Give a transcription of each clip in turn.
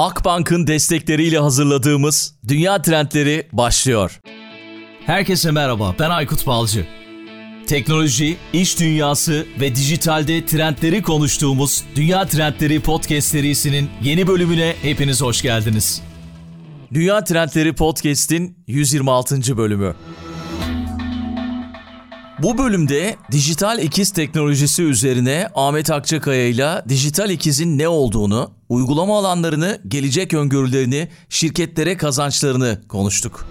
Akbank'ın destekleriyle hazırladığımız Dünya Trendleri başlıyor. Herkese merhaba, ben Aykut Balcı. Teknoloji, iş dünyası ve dijitalde trendleri konuştuğumuz Dünya Trendleri Podcast serisinin yeni bölümüne hepiniz hoş geldiniz. Dünya Trendleri Podcast'in 126. bölümü. Bu bölümde dijital ikiz teknolojisi üzerine Ahmet Akçakaya ile dijital ikizin ne olduğunu, uygulama alanlarını, gelecek öngörülerini, şirketlere kazançlarını konuştuk.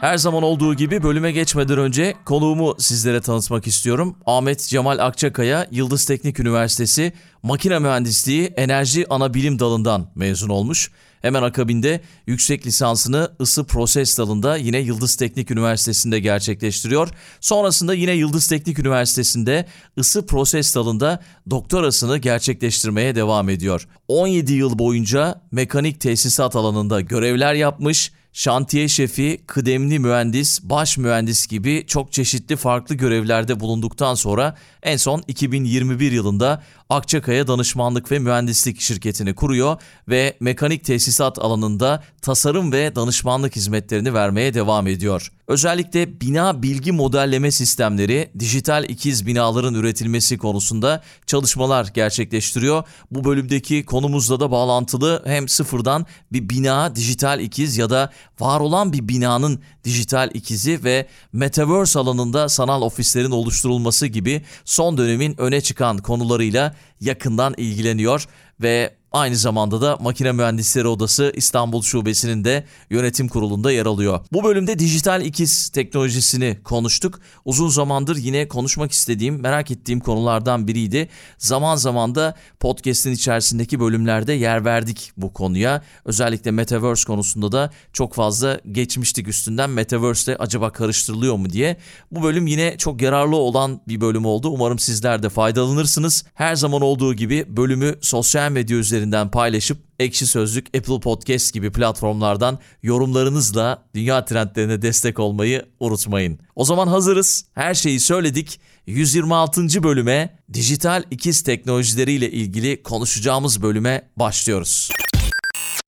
Her zaman olduğu gibi bölüme geçmeden önce konuğumu sizlere tanıtmak istiyorum. Ahmet Cemal Akçakaya, Yıldız Teknik Üniversitesi Makine Mühendisliği Enerji Ana Bilim Dalı'ndan mezun olmuş. Hemen akabinde yüksek lisansını ısı proses dalında yine Yıldız Teknik Üniversitesi'nde gerçekleştiriyor. Sonrasında yine Yıldız Teknik Üniversitesi'nde ısı proses dalında doktorasını gerçekleştirmeye devam ediyor. 17 yıl boyunca mekanik tesisat alanında görevler yapmış, şantiye şefi, kıdemli mühendis, baş mühendis gibi çok çeşitli farklı görevlerde bulunduktan sonra en son 2021 yılında Akçakaya Danışmanlık ve Mühendislik şirketini kuruyor ve mekanik tesisat alanında tasarım ve danışmanlık hizmetlerini vermeye devam ediyor. Özellikle bina bilgi modelleme sistemleri, dijital ikiz binaların üretilmesi konusunda çalışmalar gerçekleştiriyor. Bu bölümdeki konumuzla da bağlantılı hem sıfırdan bir bina dijital ikiz ya da var olan bir binanın dijital ikizi ve metaverse alanında sanal ofislerin oluşturulması gibi son dönemin öne çıkan konularıyla yakından ilgileniyor ve Aynı zamanda da Makine Mühendisleri Odası İstanbul Şubesi'nin de yönetim kurulunda yer alıyor. Bu bölümde dijital ikiz teknolojisini konuştuk. Uzun zamandır yine konuşmak istediğim, merak ettiğim konulardan biriydi. Zaman zaman da podcast'in içerisindeki bölümlerde yer verdik bu konuya. Özellikle Metaverse konusunda da çok fazla geçmiştik üstünden. Metaverse de acaba karıştırılıyor mu diye. Bu bölüm yine çok yararlı olan bir bölüm oldu. Umarım sizler de faydalanırsınız. Her zaman olduğu gibi bölümü sosyal medya üzerinde üzerinden paylaşıp Ekşi Sözlük, Apple Podcast gibi platformlardan yorumlarınızla dünya trendlerine destek olmayı unutmayın. O zaman hazırız. Her şeyi söyledik. 126. bölüme dijital ikiz teknolojileriyle ilgili konuşacağımız bölüme başlıyoruz.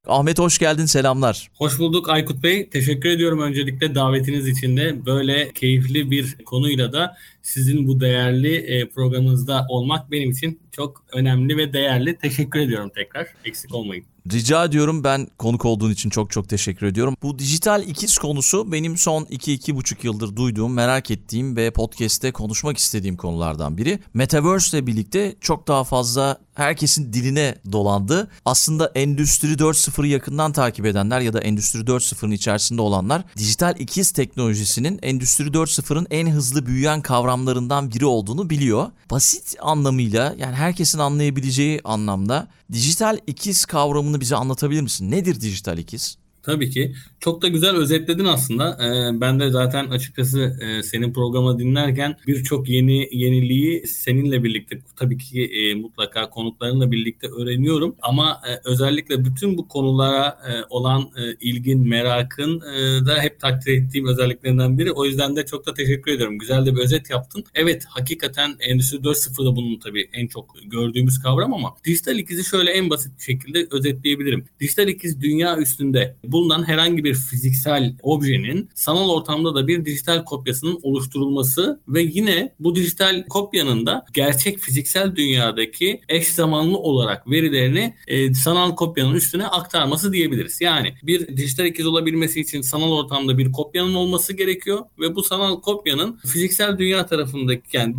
Ahmet hoş geldin selamlar. Hoş bulduk Aykut Bey. Teşekkür ediyorum öncelikle davetiniz için de böyle keyifli bir konuyla da sizin bu değerli e, programınızda olmak benim için çok önemli ve değerli. Teşekkür ediyorum tekrar. Eksik olmayın. Rica ediyorum ben konuk olduğun için çok çok teşekkür ediyorum. Bu dijital ikiz konusu benim son 2-2,5 yıldır duyduğum, merak ettiğim ve podcast'te konuşmak istediğim konulardan biri. Metaverse ile birlikte çok daha fazla herkesin diline dolandı. Aslında Endüstri 4.0'ı yakından takip edenler ya da Endüstri 4.0'ın içerisinde olanlar dijital ikiz teknolojisinin Endüstri 4.0'ın en hızlı büyüyen kavramlarından biri olduğunu biliyor. Basit anlamıyla yani herkesin anlayabileceği anlamda dijital ikiz kavramını bize anlatabilir misin? Nedir dijital ikiz? Tabii ki. Çok da güzel özetledin aslında. Ee, ben de zaten açıkçası e, senin programı dinlerken birçok yeni yeniliği seninle birlikte tabii ki e, mutlaka konuklarınla birlikte öğreniyorum. Ama e, özellikle bütün bu konulara e, olan e, ilgin, merakın e, da hep takdir ettiğim özelliklerinden biri. O yüzden de çok da teşekkür ediyorum. Güzel de bir özet yaptın. Evet hakikaten Endüstri 4.0'da bunun tabii en çok gördüğümüz kavram ama dijital ikizi şöyle en basit şekilde özetleyebilirim. Dijital ikiz dünya üstünde bulunan herhangi bir fiziksel objenin sanal ortamda da bir dijital kopyasının oluşturulması ve yine bu dijital kopyanın da gerçek fiziksel dünyadaki eş zamanlı olarak verilerini e, sanal kopyanın üstüne aktarması diyebiliriz. Yani bir dijital ikiz olabilmesi için sanal ortamda bir kopyanın olması gerekiyor ve bu sanal kopyanın fiziksel dünya tarafındaki yani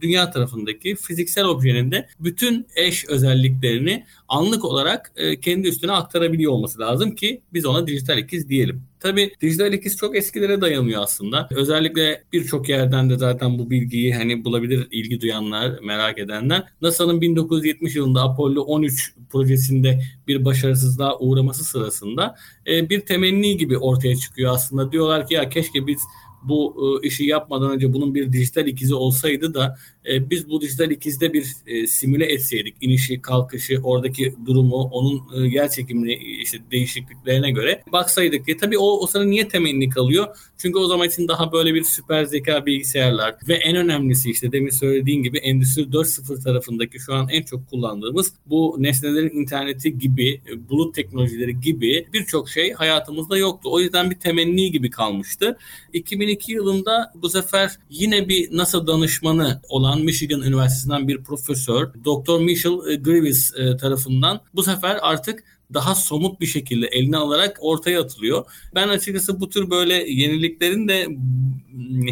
dünya tarafındaki fiziksel objenin de bütün eş özelliklerini anlık olarak e, kendi üstüne aktarabiliyor olması lazım ki biz ona dijital ikiz diyelim. Tabi dijital ikiz çok eskilere dayanıyor aslında. Özellikle birçok yerden de zaten bu bilgiyi hani bulabilir ilgi duyanlar, merak edenler. NASA'nın 1970 yılında Apollo 13 projesinde bir başarısızlığa uğraması sırasında e, bir temenni gibi ortaya çıkıyor aslında. Diyorlar ki ya keşke biz bu e, işi yapmadan önce bunun bir dijital ikizi olsaydı da e, biz bu dijital ikizde bir e, simüle etseydik inişi, kalkışı, oradaki durumu, onun e, yer çekimini işte değişikliklerine göre baksaydık diye. Tabii o, o sırada niye temenni kalıyor? Çünkü o zaman için daha böyle bir süper zeka bilgisayarlar ve en önemlisi işte demin söylediğin gibi Endüstri 4.0 tarafındaki şu an en çok kullandığımız bu nesnelerin interneti gibi, e, bulut teknolojileri gibi birçok şey hayatımızda yoktu. O yüzden bir temenni gibi kalmıştı. 2002 yılında bu sefer yine bir NASA danışmanı olan Michigan Üniversitesi'nden bir profesör Dr. Michel Grivis e, tarafından bu sefer artık daha somut bir şekilde eline alarak ortaya atılıyor. Ben açıkçası bu tür böyle yeniliklerin de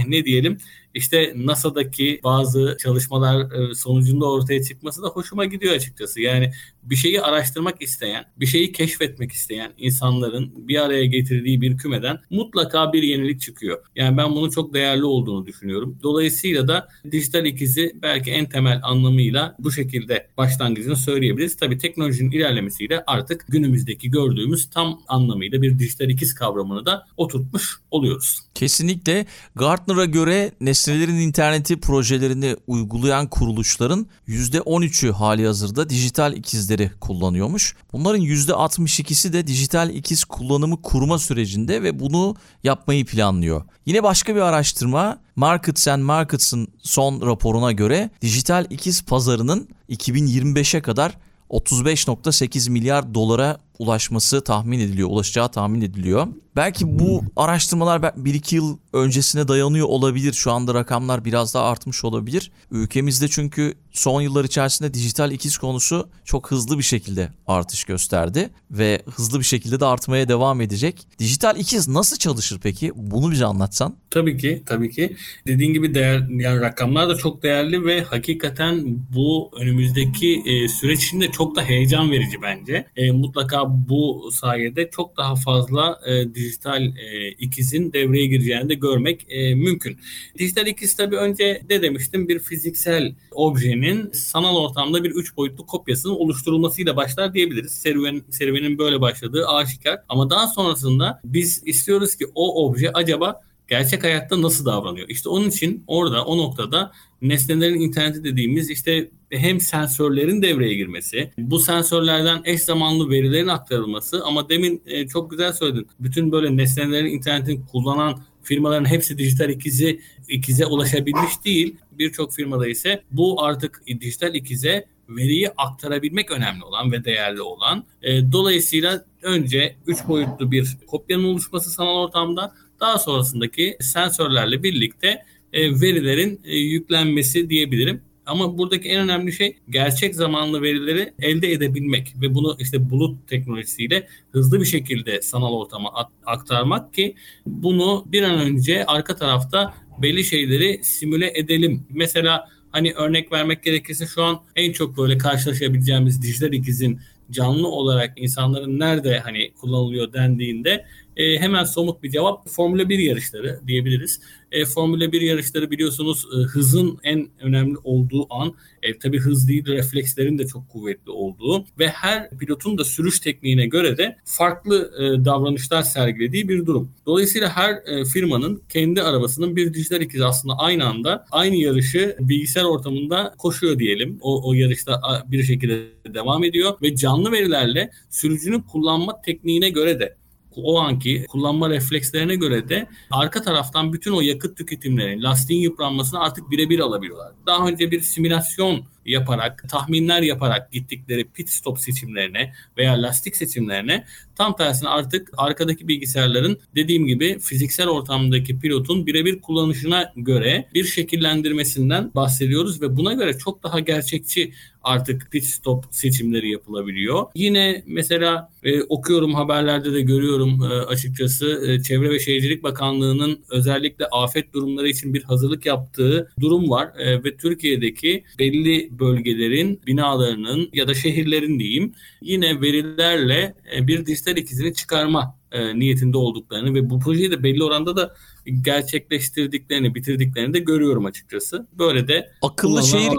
ne diyelim işte NASA'daki bazı çalışmalar e, sonucunda ortaya çıkması da hoşuma gidiyor açıkçası. Yani bir şeyi araştırmak isteyen, bir şeyi keşfetmek isteyen insanların bir araya getirdiği bir kümeden mutlaka bir yenilik çıkıyor. Yani ben bunun çok değerli olduğunu düşünüyorum. Dolayısıyla da dijital ikizi belki en temel anlamıyla bu şekilde başlangıcını söyleyebiliriz. Tabii teknolojinin ilerlemesiyle artık günümüzdeki gördüğümüz tam anlamıyla bir dijital ikiz kavramını da oturtmuş oluyoruz. Kesinlikle Gartner'a göre nesnelerin interneti projelerini uygulayan kuruluşların %13'ü hali hazırda dijital ikizleri kullanıyormuş. Bunların %62'si de dijital ikiz kullanımı kurma sürecinde ve bunu yapmayı planlıyor. Yine başka bir araştırma Markets and Markets'ın son raporuna göre dijital ikiz pazarının 2025'e kadar 35.8 milyar dolara ulaşması tahmin ediliyor, ulaşacağı tahmin ediliyor. Belki bu araştırmalar 1-2 yıl öncesine dayanıyor olabilir. Şu anda rakamlar biraz daha artmış olabilir. Ülkemizde çünkü son yıllar içerisinde dijital ikiz konusu çok hızlı bir şekilde artış gösterdi ve hızlı bir şekilde de artmaya devam edecek. Dijital ikiz nasıl çalışır peki? Bunu bize anlatsan. Tabii ki, tabii ki. Dediğin gibi değer, yani rakamlar da çok değerli ve hakikaten bu önümüzdeki e, süreç içinde çok da heyecan verici bence. E, mutlaka bu sayede çok daha fazla e, dijital e, ikizin devreye gireceğini de görmek e, mümkün. Dijital ikiz tabii önce de demiştim bir fiziksel objenin sanal ortamda bir üç boyutlu kopyasının oluşturulmasıyla başlar diyebiliriz. Serüven, serüvenin böyle başladığı aşikar. Ama daha sonrasında biz istiyoruz ki o obje acaba gerçek hayatta nasıl davranıyor? İşte onun için orada o noktada nesnelerin interneti dediğimiz işte hem sensörlerin devreye girmesi, bu sensörlerden eş zamanlı verilerin aktarılması ama demin e, çok güzel söyledin. Bütün böyle nesnelerin internetini kullanan firmaların hepsi dijital ikizi ikize ulaşabilmiş değil. Birçok firmada ise bu artık dijital ikize veriyi aktarabilmek önemli olan ve değerli olan. E, dolayısıyla önce 3 boyutlu bir kopyanın oluşması sanal ortamda daha sonrasındaki sensörlerle birlikte e, verilerin e, yüklenmesi diyebilirim. Ama buradaki en önemli şey gerçek zamanlı verileri elde edebilmek ve bunu işte bulut teknolojisiyle hızlı bir şekilde sanal ortama aktarmak ki bunu bir an önce arka tarafta belli şeyleri simüle edelim. Mesela hani örnek vermek gerekirse şu an en çok böyle karşılaşabileceğimiz dijital ikizin canlı olarak insanların nerede hani kullanılıyor dendiğinde e, hemen somut bir cevap Formula 1 yarışları diyebiliriz. E, Formula 1 yarışları biliyorsunuz e, hızın en önemli olduğu an. E, tabii hız değil reflekslerin de çok kuvvetli olduğu ve her pilotun da sürüş tekniğine göre de farklı e, davranışlar sergilediği bir durum. Dolayısıyla her e, firmanın kendi arabasının bir dijital ikizi aslında aynı anda aynı yarışı bilgisayar ortamında koşuyor diyelim. O, o yarışta bir şekilde devam ediyor ve canlı verilerle sürücünün kullanma tekniğine göre de o anki kullanma reflekslerine göre de arka taraftan bütün o yakıt tüketimlerini, lastiğin yıpranmasını artık birebir alabiliyorlar. Daha önce bir simülasyon yaparak, tahminler yaparak gittikleri pit stop seçimlerine veya lastik seçimlerine tam tersine artık arkadaki bilgisayarların dediğim gibi fiziksel ortamdaki pilotun birebir kullanışına göre bir şekillendirmesinden bahsediyoruz ve buna göre çok daha gerçekçi artık pit stop seçimleri yapılabiliyor. Yine mesela e, okuyorum haberlerde de görüyorum e, açıkçası e, Çevre ve Şehircilik Bakanlığı'nın özellikle afet durumları için bir hazırlık yaptığı durum var e, ve Türkiye'deki belli bölgelerin binalarının ya da şehirlerin diyeyim yine verilerle e, bir dijital ikizini çıkarma e, niyetinde olduklarını ve bu projeyi de belli oranda da gerçekleştirdiklerini, bitirdiklerini de görüyorum açıkçası. Böyle de akıllı şehir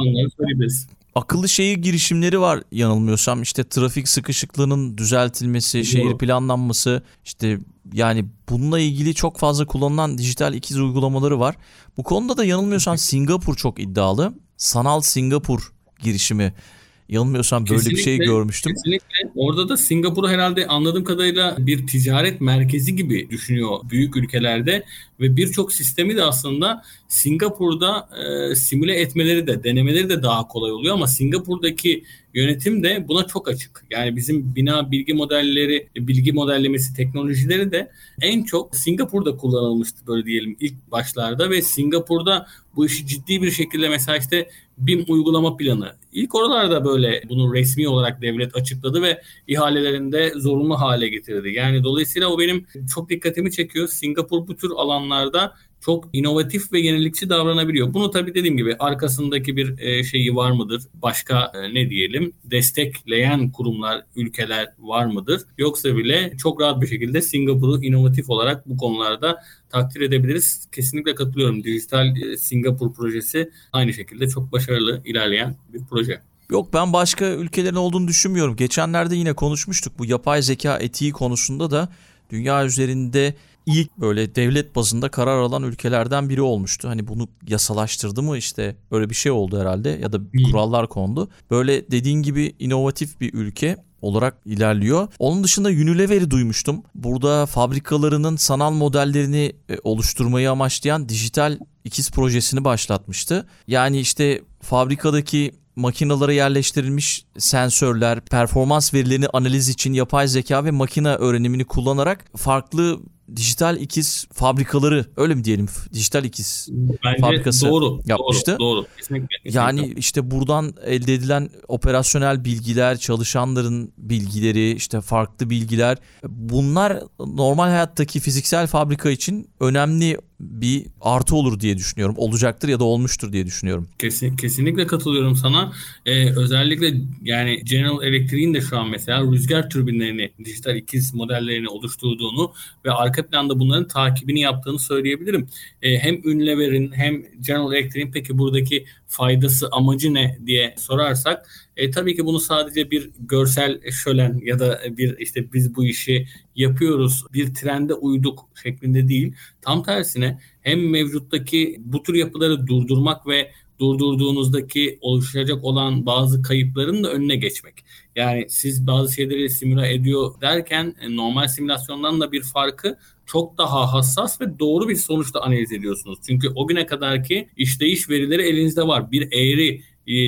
akıllı şehir girişimleri var yanılmıyorsam. İşte trafik sıkışıklığının düzeltilmesi, Doğru. şehir planlanması, işte yani bununla ilgili çok fazla kullanılan dijital ikiz uygulamaları var. Bu konuda da yanılmıyorsam Singapur çok iddialı. Sanal Singapur girişimi. Yanılmıyorsam böyle bir şey Kesinlikle, görmüştüm. Kesinlikle. Orada da Singapur'u herhalde anladığım kadarıyla bir ticaret merkezi gibi düşünüyor büyük ülkelerde ve birçok sistemi de aslında Singapur'da e, simüle etmeleri de denemeleri de daha kolay oluyor ama Singapur'daki yönetim de buna çok açık. Yani bizim bina bilgi modelleri, bilgi modellemesi teknolojileri de en çok Singapur'da kullanılmıştı böyle diyelim ilk başlarda ve Singapur'da bu işi ciddi bir şekilde mesela işte BIM uygulama planı. İlk oralarda böyle bunu resmi olarak devlet açıkladı ve ihalelerinde zorunlu hale getirdi. Yani dolayısıyla o benim çok dikkatimi çekiyor. Singapur bu tür alanlarda çok inovatif ve yenilikçi davranabiliyor. Bunu tabii dediğim gibi arkasındaki bir e, şeyi var mıdır? Başka e, ne diyelim destekleyen kurumlar, ülkeler var mıdır? Yoksa bile çok rahat bir şekilde Singapur'u inovatif olarak bu konularda takdir edebiliriz. Kesinlikle katılıyorum. Dijital e, Singapur projesi aynı şekilde çok başarılı ilerleyen bir proje. Yok ben başka ülkelerin olduğunu düşünmüyorum. Geçenlerde yine konuşmuştuk bu yapay zeka etiği konusunda da dünya üzerinde ilk böyle devlet bazında karar alan ülkelerden biri olmuştu. Hani bunu yasalaştırdı mı işte böyle bir şey oldu herhalde ya da kurallar kondu. Böyle dediğin gibi inovatif bir ülke olarak ilerliyor. Onun dışında Unilever'i duymuştum. Burada fabrikalarının sanal modellerini e, oluşturmayı amaçlayan dijital ikiz projesini başlatmıştı. Yani işte fabrikadaki makinalara yerleştirilmiş sensörler, performans verilerini analiz için yapay zeka ve makine öğrenimini kullanarak farklı dijital ikiz fabrikaları öyle mi diyelim dijital ikiz Bence fabrikası doğru, yapmıştı. Doğru, doğru. Kesinlikle, kesinlikle. Yani işte buradan elde edilen operasyonel bilgiler, çalışanların bilgileri, işte farklı bilgiler bunlar normal hayattaki fiziksel fabrika için önemli bir artı olur diye düşünüyorum. Olacaktır ya da olmuştur diye düşünüyorum. Kesin, kesinlikle katılıyorum sana. Ee, özellikle yani General Electric'in de şu an mesela rüzgar türbinlerini, dijital ikiz modellerini oluşturduğunu ve arka planda bunların takibini yaptığını söyleyebilirim. Ee, hem Unilever'in hem General Electric'in peki buradaki faydası, amacı ne diye sorarsak e, tabii ki bunu sadece bir görsel şölen ya da bir işte biz bu işi yapıyoruz, bir trende uyduk şeklinde değil. Tam tersine hem mevcuttaki bu tür yapıları durdurmak ve durdurduğunuzdaki oluşacak olan bazı kayıpların da önüne geçmek. Yani siz bazı şeyleri simüle ediyor derken e, normal simülasyondan da bir farkı çok daha hassas ve doğru bir sonuçta analiz ediyorsunuz. Çünkü o güne kadarki işleyiş verileri elinizde var. Bir eğri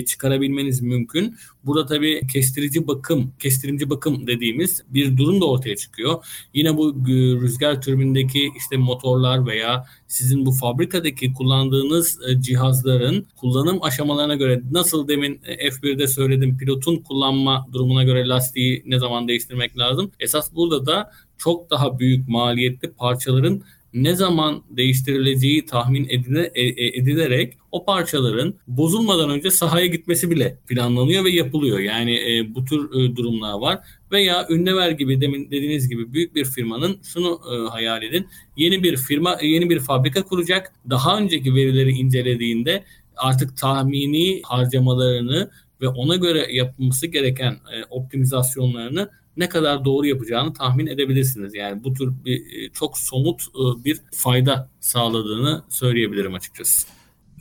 çıkarabilmeniz mümkün. Burada tabii kestirici bakım, kestirimci bakım dediğimiz bir durum da ortaya çıkıyor. Yine bu e, rüzgar türbindeki işte motorlar veya sizin bu fabrikadaki kullandığınız e, cihazların kullanım aşamalarına göre nasıl demin F1'de söyledim pilotun kullanma durumuna göre lastiği ne zaman değiştirmek lazım. Esas burada da çok daha büyük maliyetli parçaların ne zaman değiştirileceği tahmin edile, edilerek o parçaların bozulmadan önce sahaya gitmesi bile planlanıyor ve yapılıyor. Yani e, bu tür e, durumlar var. Veya Ünlever gibi demin dediğiniz gibi büyük bir firmanın şunu e, hayal edin. Yeni bir firma, yeni bir fabrika kuracak. Daha önceki verileri incelediğinde artık tahmini harcamalarını ve ona göre yapılması gereken e, optimizasyonlarını ne kadar doğru yapacağını tahmin edebilirsiniz. Yani bu tür bir çok somut bir fayda sağladığını söyleyebilirim açıkçası.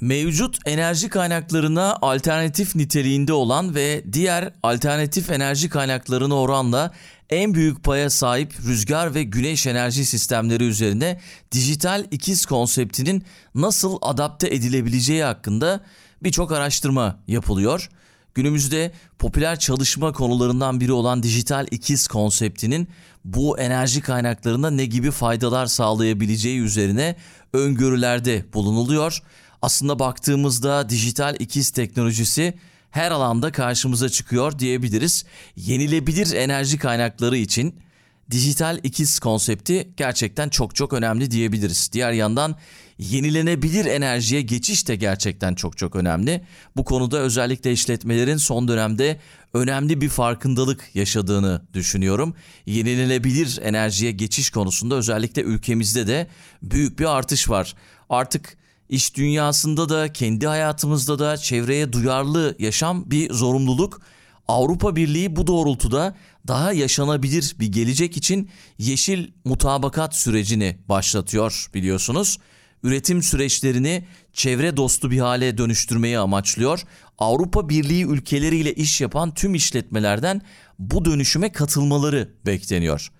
Mevcut enerji kaynaklarına alternatif niteliğinde olan ve diğer alternatif enerji kaynaklarına oranla en büyük paya sahip rüzgar ve güneş enerji sistemleri üzerine dijital ikiz konseptinin nasıl adapte edilebileceği hakkında birçok araştırma yapılıyor. Günümüzde popüler çalışma konularından biri olan dijital ikiz konseptinin bu enerji kaynaklarına ne gibi faydalar sağlayabileceği üzerine öngörülerde bulunuluyor. Aslında baktığımızda dijital ikiz teknolojisi her alanda karşımıza çıkıyor diyebiliriz. Yenilebilir enerji kaynakları için dijital ikiz konsepti gerçekten çok çok önemli diyebiliriz. Diğer yandan yenilenebilir enerjiye geçiş de gerçekten çok çok önemli. Bu konuda özellikle işletmelerin son dönemde önemli bir farkındalık yaşadığını düşünüyorum. Yenilenebilir enerjiye geçiş konusunda özellikle ülkemizde de büyük bir artış var. Artık İş dünyasında da kendi hayatımızda da çevreye duyarlı yaşam bir zorunluluk. Avrupa Birliği bu doğrultuda daha yaşanabilir bir gelecek için yeşil mutabakat sürecini başlatıyor biliyorsunuz. Üretim süreçlerini çevre dostu bir hale dönüştürmeyi amaçlıyor. Avrupa Birliği ülkeleriyle iş yapan tüm işletmelerden bu dönüşüme katılmaları bekleniyor.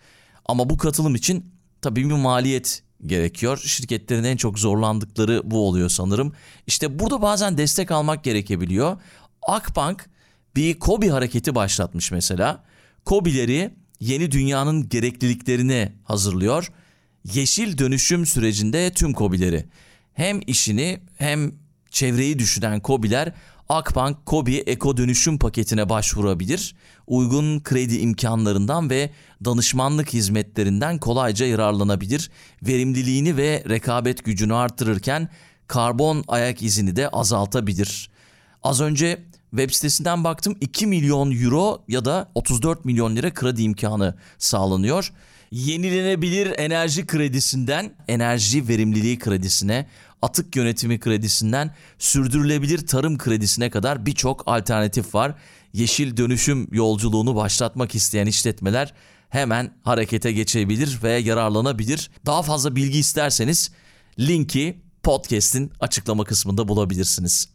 Ama bu katılım için tabii bir maliyet gerekiyor. Şirketlerin en çok zorlandıkları bu oluyor sanırım. İşte burada bazen destek almak gerekebiliyor. Akbank bir KOBİ hareketi başlatmış mesela. KOBİ'leri yeni dünyanın gerekliliklerine hazırlıyor. Yeşil dönüşüm sürecinde tüm KOBİ'leri hem işini hem çevreyi düşünen KOBİ'ler Akbank Kobi Eko Dönüşüm paketine başvurabilir. Uygun kredi imkanlarından ve danışmanlık hizmetlerinden kolayca yararlanabilir. Verimliliğini ve rekabet gücünü artırırken karbon ayak izini de azaltabilir. Az önce web sitesinden baktım 2 milyon euro ya da 34 milyon lira kredi imkanı sağlanıyor. Yenilenebilir enerji kredisinden enerji verimliliği kredisine, atık yönetimi kredisinden sürdürülebilir tarım kredisine kadar birçok alternatif var. Yeşil dönüşüm yolculuğunu başlatmak isteyen işletmeler hemen harekete geçebilir ve yararlanabilir. Daha fazla bilgi isterseniz linki podcast'in açıklama kısmında bulabilirsiniz.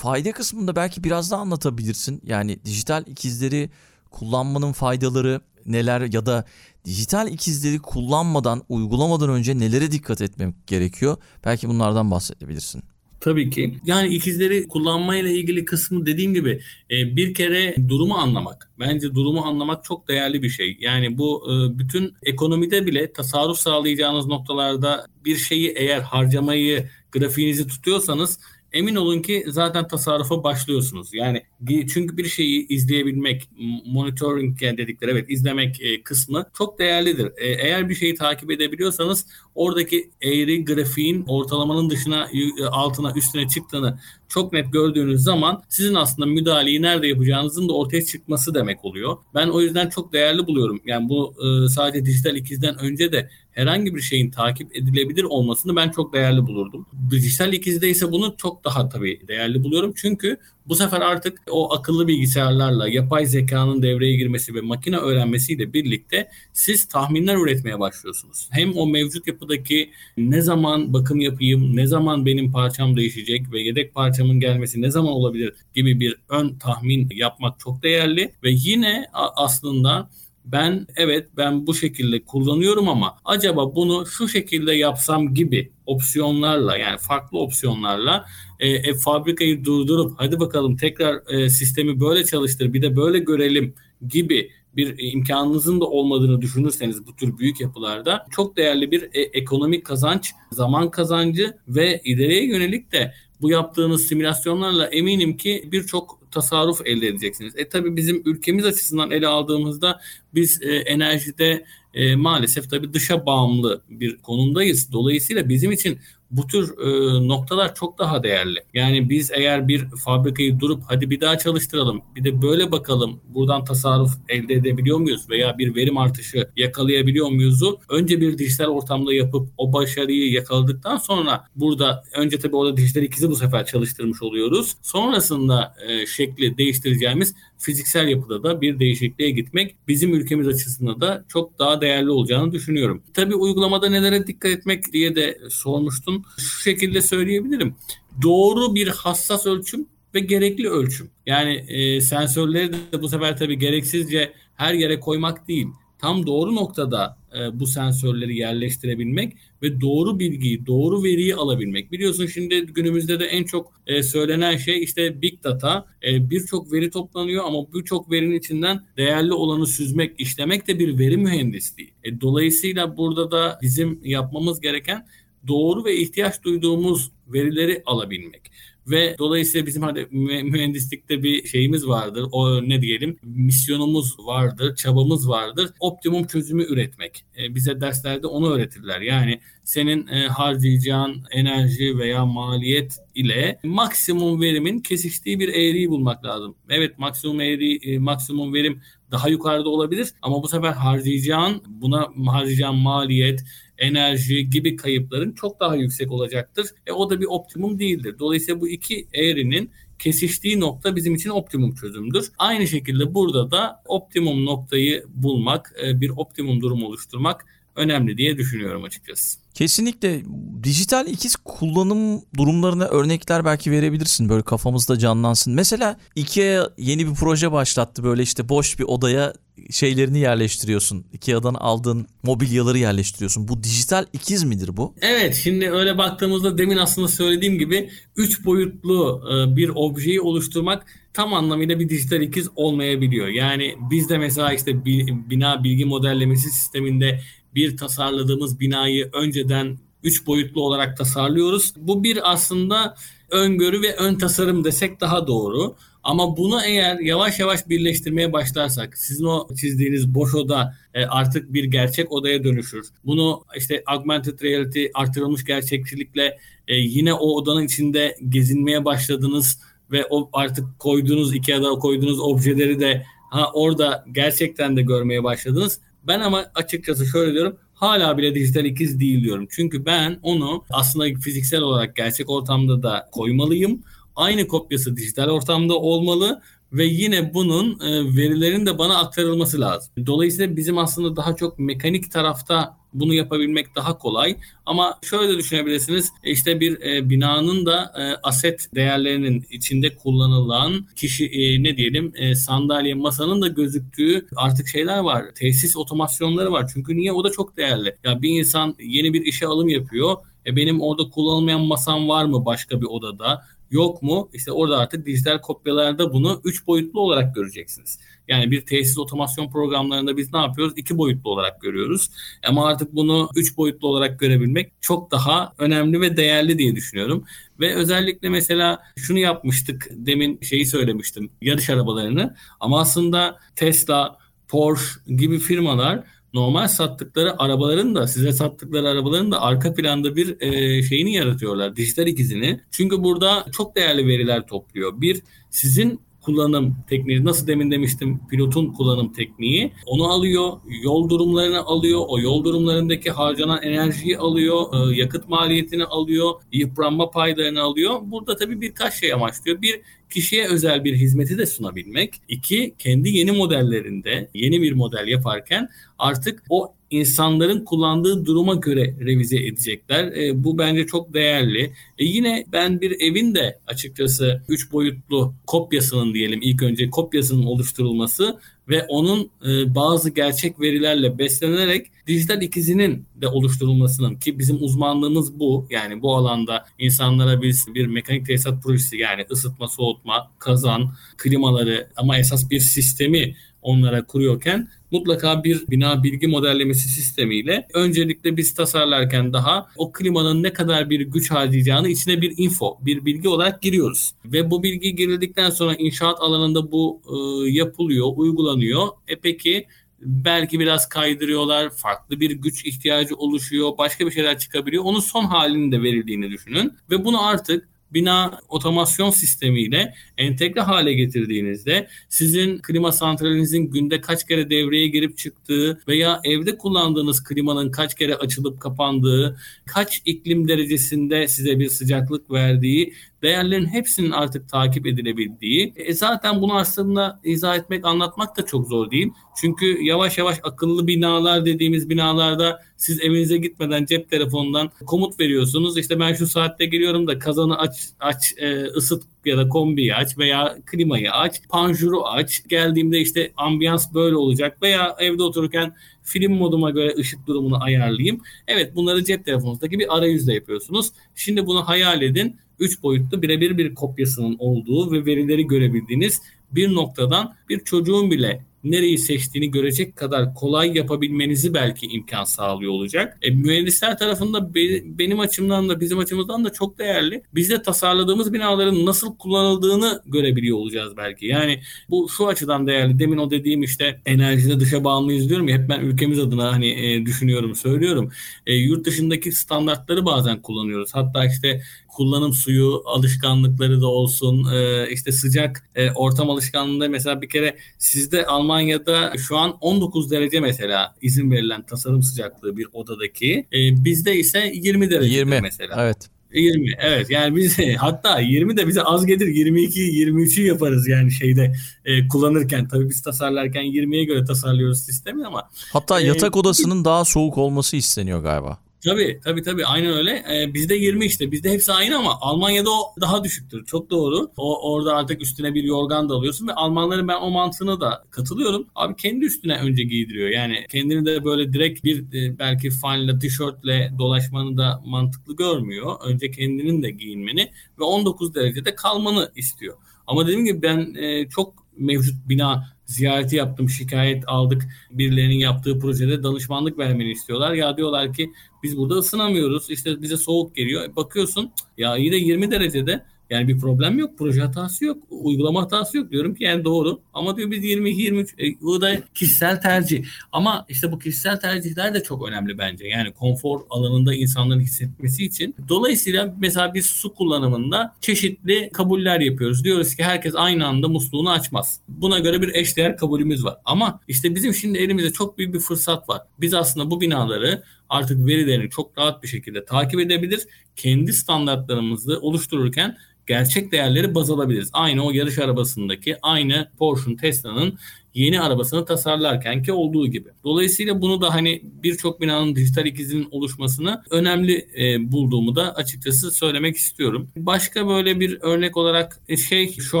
Fayda kısmında belki biraz daha anlatabilirsin. Yani dijital ikizleri kullanmanın faydaları neler ya da dijital ikizleri kullanmadan, uygulamadan önce nelere dikkat etmem gerekiyor? Belki bunlardan bahsedebilirsin. Tabii ki. Yani ikizleri kullanmayla ilgili kısmı dediğim gibi e, bir kere durumu anlamak. Bence durumu anlamak çok değerli bir şey. Yani bu e, bütün ekonomide bile tasarruf sağlayacağınız noktalarda bir şeyi eğer harcamayı grafiğinizi tutuyorsanız emin olun ki zaten tasarrufa başlıyorsunuz. Yani çünkü bir şeyi izleyebilmek, monitoring dedikleri evet izlemek e, kısmı çok değerlidir. E, eğer bir şeyi takip edebiliyorsanız oradaki eğri grafiğin ortalamanın dışına, altına, üstüne çıktığını çok net gördüğünüz zaman sizin aslında müdahaleyi nerede yapacağınızın da ortaya çıkması demek oluyor. Ben o yüzden çok değerli buluyorum. Yani bu e, sadece dijital ikizden önce de herhangi bir şeyin takip edilebilir olmasını ben çok değerli bulurdum. Dijital ikizde ise bunu çok daha tabii değerli buluyorum. Çünkü bu sefer artık o akıllı bilgisayarlarla yapay zekanın devreye girmesi ve makine öğrenmesiyle birlikte siz tahminler üretmeye başlıyorsunuz. Hem o mevcut yapıdaki ne zaman bakım yapayım, ne zaman benim parçam değişecek ve yedek parçamın gelmesi ne zaman olabilir gibi bir ön tahmin yapmak çok değerli ve yine aslında ben evet ben bu şekilde kullanıyorum ama acaba bunu şu şekilde yapsam gibi opsiyonlarla yani farklı opsiyonlarla e, e, fabrikayı durdurup hadi bakalım tekrar e, sistemi böyle çalıştır bir de böyle görelim gibi bir imkanınızın da olmadığını düşünürseniz bu tür büyük yapılarda çok değerli bir e, ekonomik kazanç, zaman kazancı ve ileriye yönelik de bu yaptığınız simülasyonlarla eminim ki birçok tasarruf elde edeceksiniz. E tabi bizim ülkemiz açısından ele aldığımızda biz e, enerjide e, maalesef tabi dışa bağımlı bir konumdayız. Dolayısıyla bizim için bu tür e, noktalar çok daha değerli. Yani biz eğer bir fabrikayı durup hadi bir daha çalıştıralım bir de böyle bakalım buradan tasarruf elde edebiliyor muyuz veya bir verim artışı yakalayabiliyor muyuzu önce bir dijital ortamda yapıp o başarıyı yakaladıktan sonra burada önce tabii orada dijital ikizi bu sefer çalıştırmış oluyoruz. Sonrasında e, şekli değiştireceğimiz fiziksel yapıda da bir değişikliğe gitmek bizim ülkemiz açısından da çok daha değerli olacağını düşünüyorum. Tabii uygulamada nelere dikkat etmek diye de sormuştun. Şu şekilde söyleyebilirim. Doğru bir hassas ölçüm ve gerekli ölçüm. Yani e, sensörleri de bu sefer tabii gereksizce her yere koymak değil tam doğru noktada e, bu sensörleri yerleştirebilmek ve doğru bilgiyi, doğru veriyi alabilmek. Biliyorsun şimdi günümüzde de en çok e, söylenen şey işte big data. E, birçok veri toplanıyor ama birçok verinin içinden değerli olanı süzmek, işlemek de bir veri mühendisliği. E, dolayısıyla burada da bizim yapmamız gereken doğru ve ihtiyaç duyduğumuz verileri alabilmek. ve dolayısıyla bizim hani mühendislikte bir şeyimiz vardır. O ne diyelim misyonumuz vardır, çabamız vardır. Optimum çözümü üretmek. E, bize derslerde onu öğretirler. Yani senin e, harcayacağın enerji veya maliyet ile maksimum verimin kesiştiği bir eğriyi bulmak lazım. Evet maksimum eğri, e, maksimum verim daha yukarıda olabilir ama bu sefer harcayacağın buna harcayacağın maliyet, enerji gibi kayıpların çok daha yüksek olacaktır. E, o da bir optimum değildir. Dolayısıyla bu iki eğrinin kesiştiği nokta bizim için optimum çözümdür. Aynı şekilde burada da optimum noktayı bulmak, e, bir optimum durum oluşturmak önemli diye düşünüyorum açıkçası. Kesinlikle dijital ikiz kullanım durumlarına örnekler belki verebilirsin böyle kafamızda canlansın. Mesela IKEA yeni bir proje başlattı böyle işte boş bir odaya şeylerini yerleştiriyorsun. IKEA'dan aldığın mobilyaları yerleştiriyorsun. Bu dijital ikiz midir bu? Evet şimdi öyle baktığımızda demin aslında söylediğim gibi 3 boyutlu e, bir objeyi oluşturmak tam anlamıyla bir dijital ikiz olmayabiliyor. Yani biz de mesela işte bina bilgi modellemesi sisteminde bir tasarladığımız binayı önceden üç boyutlu olarak tasarlıyoruz. Bu bir aslında öngörü ve ön tasarım desek daha doğru. Ama bunu eğer yavaş yavaş birleştirmeye başlarsak sizin o çizdiğiniz boş oda e, artık bir gerçek odaya dönüşür. Bunu işte augmented reality artırılmış gerçekçilikle e, yine o odanın içinde gezinmeye başladınız ve o artık koyduğunuz iki ya da koyduğunuz objeleri de ha orada gerçekten de görmeye başladınız. Ben ama açıkçası şöyle diyorum hala bile dijital ikiz değil diyorum. Çünkü ben onu aslında fiziksel olarak gerçek ortamda da koymalıyım. Aynı kopyası dijital ortamda olmalı ve yine bunun e, verilerin de bana aktarılması lazım. Dolayısıyla bizim aslında daha çok mekanik tarafta bunu yapabilmek daha kolay. Ama şöyle düşünebilirsiniz. işte bir e, binanın da e, aset değerlerinin içinde kullanılan kişi e, ne diyelim e, sandalye, masanın da gözüktüğü artık şeyler var. Tesis otomasyonları var. Çünkü niye? O da çok değerli. Ya bir insan yeni bir işe alım yapıyor. E benim orada kullanılmayan masam var mı başka bir odada? yok mu? İşte orada artık dijital kopyalarda bunu 3 boyutlu olarak göreceksiniz. Yani bir tesis otomasyon programlarında biz ne yapıyoruz? 2 boyutlu olarak görüyoruz. Ama artık bunu 3 boyutlu olarak görebilmek çok daha önemli ve değerli diye düşünüyorum. Ve özellikle mesela şunu yapmıştık. Demin şeyi söylemiştim. Yarış arabalarını. Ama aslında Tesla, Porsche gibi firmalar normal sattıkları arabaların da size sattıkları arabaların da arka planda bir e, şeyini yaratıyorlar. Dijital ikizini. Çünkü burada çok değerli veriler topluyor. Bir sizin kullanım tekniği nasıl demin demiştim pilotun kullanım tekniği onu alıyor yol durumlarını alıyor o yol durumlarındaki harcanan enerjiyi alıyor e, yakıt maliyetini alıyor yıpranma paylarını alıyor burada tabii birkaç şey amaçlıyor bir kişiye özel bir hizmeti de sunabilmek. İki, kendi yeni modellerinde yeni bir model yaparken artık o insanların kullandığı duruma göre revize edecekler. E, bu bence çok değerli. E, yine ben bir evin de açıkçası 3 boyutlu kopyasının diyelim ilk önce kopyasının oluşturulması ve onun e, bazı gerçek verilerle beslenerek dijital ikizinin de oluşturulmasının ki bizim uzmanlığımız bu. Yani bu alanda insanlara biz bir mekanik tesisat projesi yani ısıtma, soğutma, kazan, klimaları ama esas bir sistemi onlara kuruyorken mutlaka bir bina bilgi modellemesi sistemiyle öncelikle biz tasarlarken daha o klimanın ne kadar bir güç harcayacağını içine bir info, bir bilgi olarak giriyoruz. Ve bu bilgi girildikten sonra inşaat alanında bu e, yapılıyor, uygulanıyor. E peki belki biraz kaydırıyorlar, farklı bir güç ihtiyacı oluşuyor, başka bir şeyler çıkabiliyor. Onun son halinin de verildiğini düşünün ve bunu artık bina otomasyon sistemiyle entegre hale getirdiğinizde sizin klima santralinizin günde kaç kere devreye girip çıktığı veya evde kullandığınız klimanın kaç kere açılıp kapandığı, kaç iklim derecesinde size bir sıcaklık verdiği değerlerin hepsinin artık takip edilebildiği. E zaten bunu aslında izah etmek, anlatmak da çok zor değil. Çünkü yavaş yavaş akıllı binalar dediğimiz binalarda siz evinize gitmeden cep telefonundan komut veriyorsunuz. İşte ben şu saatte geliyorum da kazanı aç, aç, e, ısıt ya da kombiyi aç veya klimayı aç, panjuru aç. Geldiğimde işte ambiyans böyle olacak veya evde otururken film moduma göre ışık durumunu ayarlayayım. Evet bunları cep telefonunuzdaki bir arayüzle yapıyorsunuz. Şimdi bunu hayal edin. 3 boyutlu birebir bir kopyasının olduğu ve verileri görebildiğiniz bir noktadan bir çocuğun bile nereyi seçtiğini görecek kadar kolay yapabilmenizi belki imkan sağlıyor olacak. E, mühendisler tarafında be, benim açımdan da bizim açımızdan da çok değerli. Biz de tasarladığımız binaların nasıl kullanıldığını görebiliyor olacağız belki. Yani bu şu açıdan değerli. Demin o dediğim işte enerjide dışa bağımlıyız diyorum ya hep ben ülkemiz adına hani e, düşünüyorum söylüyorum. E, yurt dışındaki standartları bazen kullanıyoruz. Hatta işte kullanım suyu alışkanlıkları da olsun e, işte sıcak e, ortam alışkanlığında mesela bir kere sizde Almanya'da şu an 19 derece mesela izin verilen tasarım sıcaklığı bir odadaki e, bizde ise 20 derece 20 mesela. Evet. 20 evet yani biz hatta 20 de bize az gelir 22 23'ü yaparız yani şeyde e, kullanırken tabii biz tasarlarken 20'ye göre tasarlıyoruz sistemi ama Hatta Ee, yatak odasının daha soğuk olması isteniyor galiba. Tabii tabii tabii aynen öyle. Ee, bizde 20 işte. Bizde hepsi aynı ama Almanya'da o daha düşüktür. Çok doğru. O orada artık üstüne bir yorgan da alıyorsun ve Almanların ben o mantığına da katılıyorum. Abi kendi üstüne önce giydiriyor. Yani kendini de böyle direkt bir e, belki fanla, tişörtle dolaşmanı da mantıklı görmüyor. Önce kendinin de giyinmeni ve 19 derecede kalmanı istiyor. Ama dediğim gibi ben e, çok mevcut bina ziyareti yaptım, şikayet aldık. Birilerinin yaptığı projede danışmanlık vermeni istiyorlar. Ya diyorlar ki biz burada ısınamıyoruz. İşte bize soğuk geliyor. Bakıyorsun ya iyi de 20 derecede yani bir problem yok, proje hatası yok, uygulama hatası yok. Diyorum ki yani doğru. Ama diyor biz 22-23, e, bu da kişisel tercih. Ama işte bu kişisel tercihler de çok önemli bence. Yani konfor alanında insanların hissetmesi için. Dolayısıyla mesela biz su kullanımında çeşitli kabuller yapıyoruz. Diyoruz ki herkes aynı anda musluğunu açmaz. Buna göre bir eşdeğer kabulümüz var. Ama işte bizim şimdi elimizde çok büyük bir fırsat var. Biz aslında bu binaları artık verilerini çok rahat bir şekilde takip edebilir. Kendi standartlarımızı oluştururken gerçek değerleri baz alabiliriz. Aynı o yarış arabasındaki, aynı Porsche'un, Tesla'nın yeni arabasını tasarlarken ki olduğu gibi. Dolayısıyla bunu da hani birçok binanın dijital ikizinin oluşmasını önemli e, bulduğumu da açıkçası söylemek istiyorum. Başka böyle bir örnek olarak e, şey şu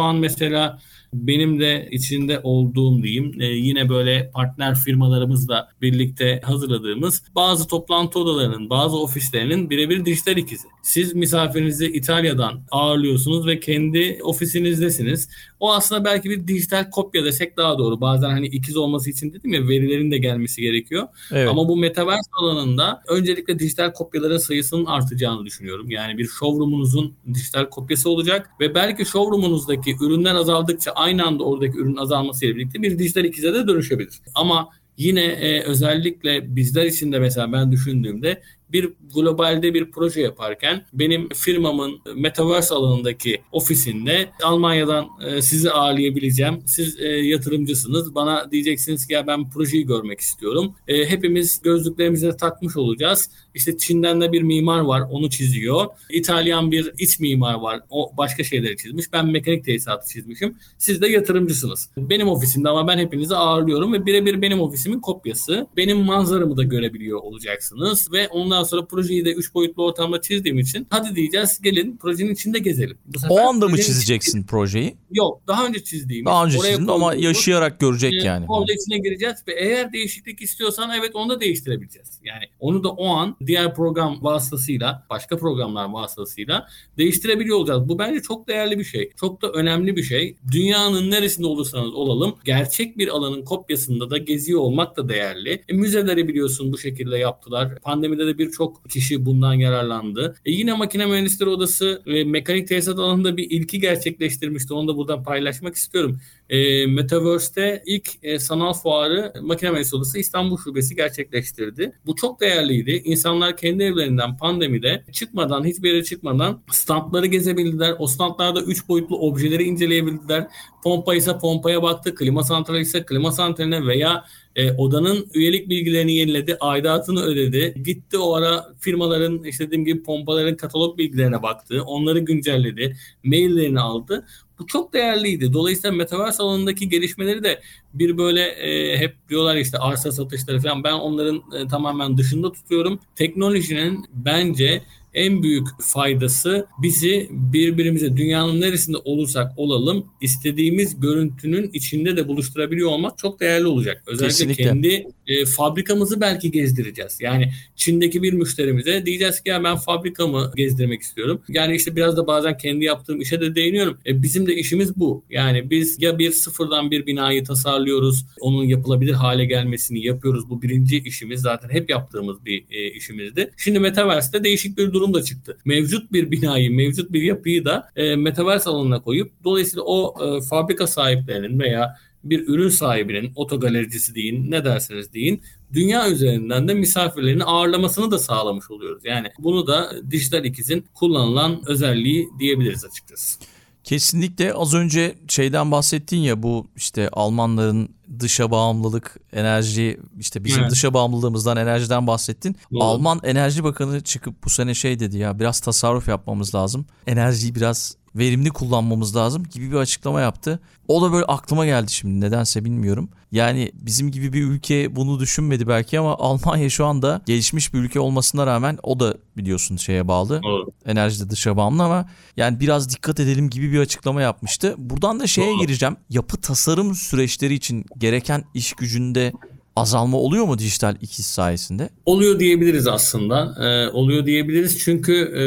an mesela benim de içinde olduğum diyeyim e, yine böyle partner firmalarımızla birlikte hazırladığımız bazı toplantı odalarının, bazı ofislerinin birebir dijital ikizi. Siz misafirinizi İtalya'dan ağırlıyorsunuz ve kendi ofisinizdesiniz. O aslında belki bir dijital kopya desek daha doğru. Bazen hani ikiz olması için dedim ya verilerin de gelmesi gerekiyor. Evet. Ama bu metaverse alanında öncelikle dijital kopyaların sayısının artacağını düşünüyorum. Yani bir showroom'unuzun dijital kopyası olacak ve belki showroom'unuzdaki ürünler azaldıkça aynı anda oradaki ürün azalmasıyla birlikte bir dijital ikize de dönüşebilir. Ama yine e, özellikle bizler için de mesela ben düşündüğümde bir globalde bir proje yaparken benim firmamın Metaverse alanındaki ofisinde Almanya'dan e, sizi ağırlayabileceğim. Siz e, yatırımcısınız. Bana diyeceksiniz ki ya ben projeyi görmek istiyorum. E, hepimiz gözlüklerimizi takmış olacağız. İşte Çin'den de bir mimar var onu çiziyor. İtalyan bir iç mimar var. O başka şeyleri çizmiş. Ben mekanik tesisatı çizmişim. Siz de yatırımcısınız. Benim ofisimde ama ben hepinizi ağırlıyorum ve birebir benim ofisimin kopyası. Benim manzaramı da görebiliyor olacaksınız ve ondan sonra projeyi de 3 boyutlu ortamda çizdiğim için hadi diyeceğiz gelin projenin içinde gezelim. Bu sefer O anda mı çizeceksin içinde- projeyi? Yok daha önce çizdiğimiz. Daha önce çizdin ama yaşayarak görecek e, yani. Orada içine gireceğiz ve eğer değişiklik istiyorsan evet onu da değiştirebileceğiz. Yani onu da o an diğer program vasıtasıyla, başka programlar vasıtasıyla değiştirebiliyor olacağız. Bu bence çok değerli bir şey. Çok da önemli bir şey. Dünyanın neresinde olursanız olalım gerçek bir alanın kopyasında da geziyor olmak da değerli. E, müzeleri biliyorsun bu şekilde yaptılar. Pandemide de birçok kişi bundan yararlandı. E, yine makine mühendisleri odası ve mekanik tesisat alanında bir ilki gerçekleştirmişti. Onu da buradan paylaşmak istiyorum. E, Metaverse'te ilk e, sanal fuarı makine mühendisleri odası İstanbul Şubesi gerçekleştirdi. Bu çok değerliydi. İnsanlar kendi evlerinden pandemide çıkmadan, hiçbir yere çıkmadan standları gezebildiler. O standlarda 3 boyutlu objeleri inceleyebildiler. Pompa ise pompaya baktı, klima santrali ise klima santraline veya e, odanın üyelik bilgilerini yeniledi, aidatını ödedi. Gitti o ara firmaların işte dediğim gibi pompaların katalog bilgilerine baktı. Onları güncelledi. Maillerini aldı. Bu çok değerliydi. Dolayısıyla Metaverse alanındaki gelişmeleri de bir böyle e, hep diyorlar işte arsa satışları falan ben onların e, tamamen dışında tutuyorum. Teknolojinin bence en büyük faydası bizi birbirimize dünyanın neresinde olursak olalım istediğimiz görüntünün içinde de buluşturabiliyor olmak çok değerli olacak. Özellikle Kesinlikle. kendi e, fabrikamızı belki gezdireceğiz. Yani Çin'deki bir müşterimize diyeceğiz ki ya ben fabrikamı gezdirmek istiyorum. Yani işte biraz da bazen kendi yaptığım işe de değiniyorum. E, bizim de işimiz bu. Yani biz ya bir sıfırdan bir binayı tasarlıyoruz. Onun yapılabilir hale gelmesini yapıyoruz. Bu birinci işimiz zaten hep yaptığımız bir e, işimizdi. Şimdi Metaverse'de değişik bir durum da çıktı. Mevcut bir binayı, mevcut bir yapıyı da e, Metaverse alanına koyup dolayısıyla o e, fabrika sahiplerinin veya bir ürün sahibinin otogalericisi deyin ne derseniz deyin dünya üzerinden de misafirlerini ağırlamasını da sağlamış oluyoruz. Yani bunu da dijital ikizin kullanılan özelliği diyebiliriz açıkçası. Kesinlikle az önce şeyden bahsettin ya bu işte Almanların dışa bağımlılık enerji işte bizim Evet. dışa bağımlılığımızdan enerjiden bahsettin. Doğru. Alman Enerji Bakanı çıkıp bu sene şey dedi ya biraz tasarruf yapmamız lazım. Enerjiyi biraz verimli kullanmamız lazım gibi bir açıklama yaptı. O da böyle aklıma geldi şimdi nedense bilmiyorum. Yani bizim gibi bir ülke bunu düşünmedi belki ama Almanya şu anda gelişmiş bir ülke olmasına rağmen o da biliyorsun şeye bağlı Doğru. enerjide dışa bağımlı ama yani biraz dikkat edelim gibi bir açıklama yapmıştı. Buradan da şeye gireceğim. Yapı tasarım süreçleri için gereken iş gücünde azalma oluyor mu dijital ikiz sayesinde? Oluyor diyebiliriz aslında. Ee, oluyor diyebiliriz çünkü e,